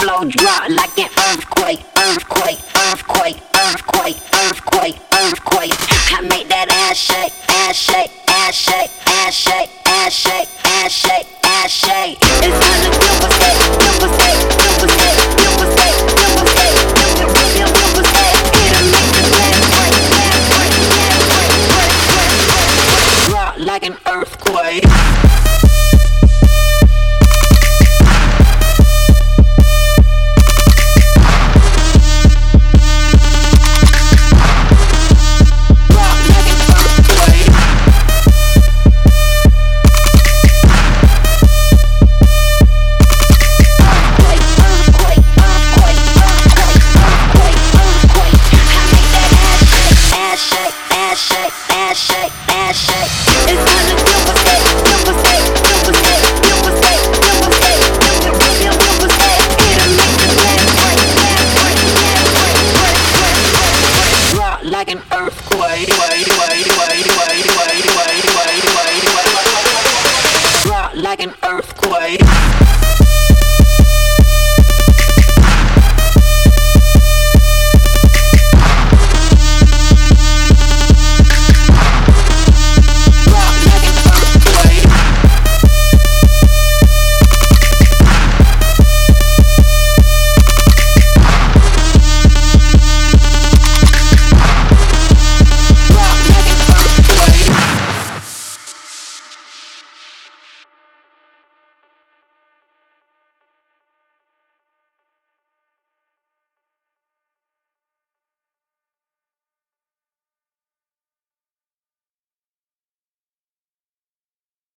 flow drop like an earthquake, earthquake, earthquake, earthquake, earthquake, earthquake. I make that ass shake, ass shake, ass shake, ass shake, ass shake, ass shake, ass shake. It's time to step, double step, double step, double step. It'll make the land break, land break, land break, break, break, break. Drop like an earthquake. Like an earthquake. Drop like an earthquake.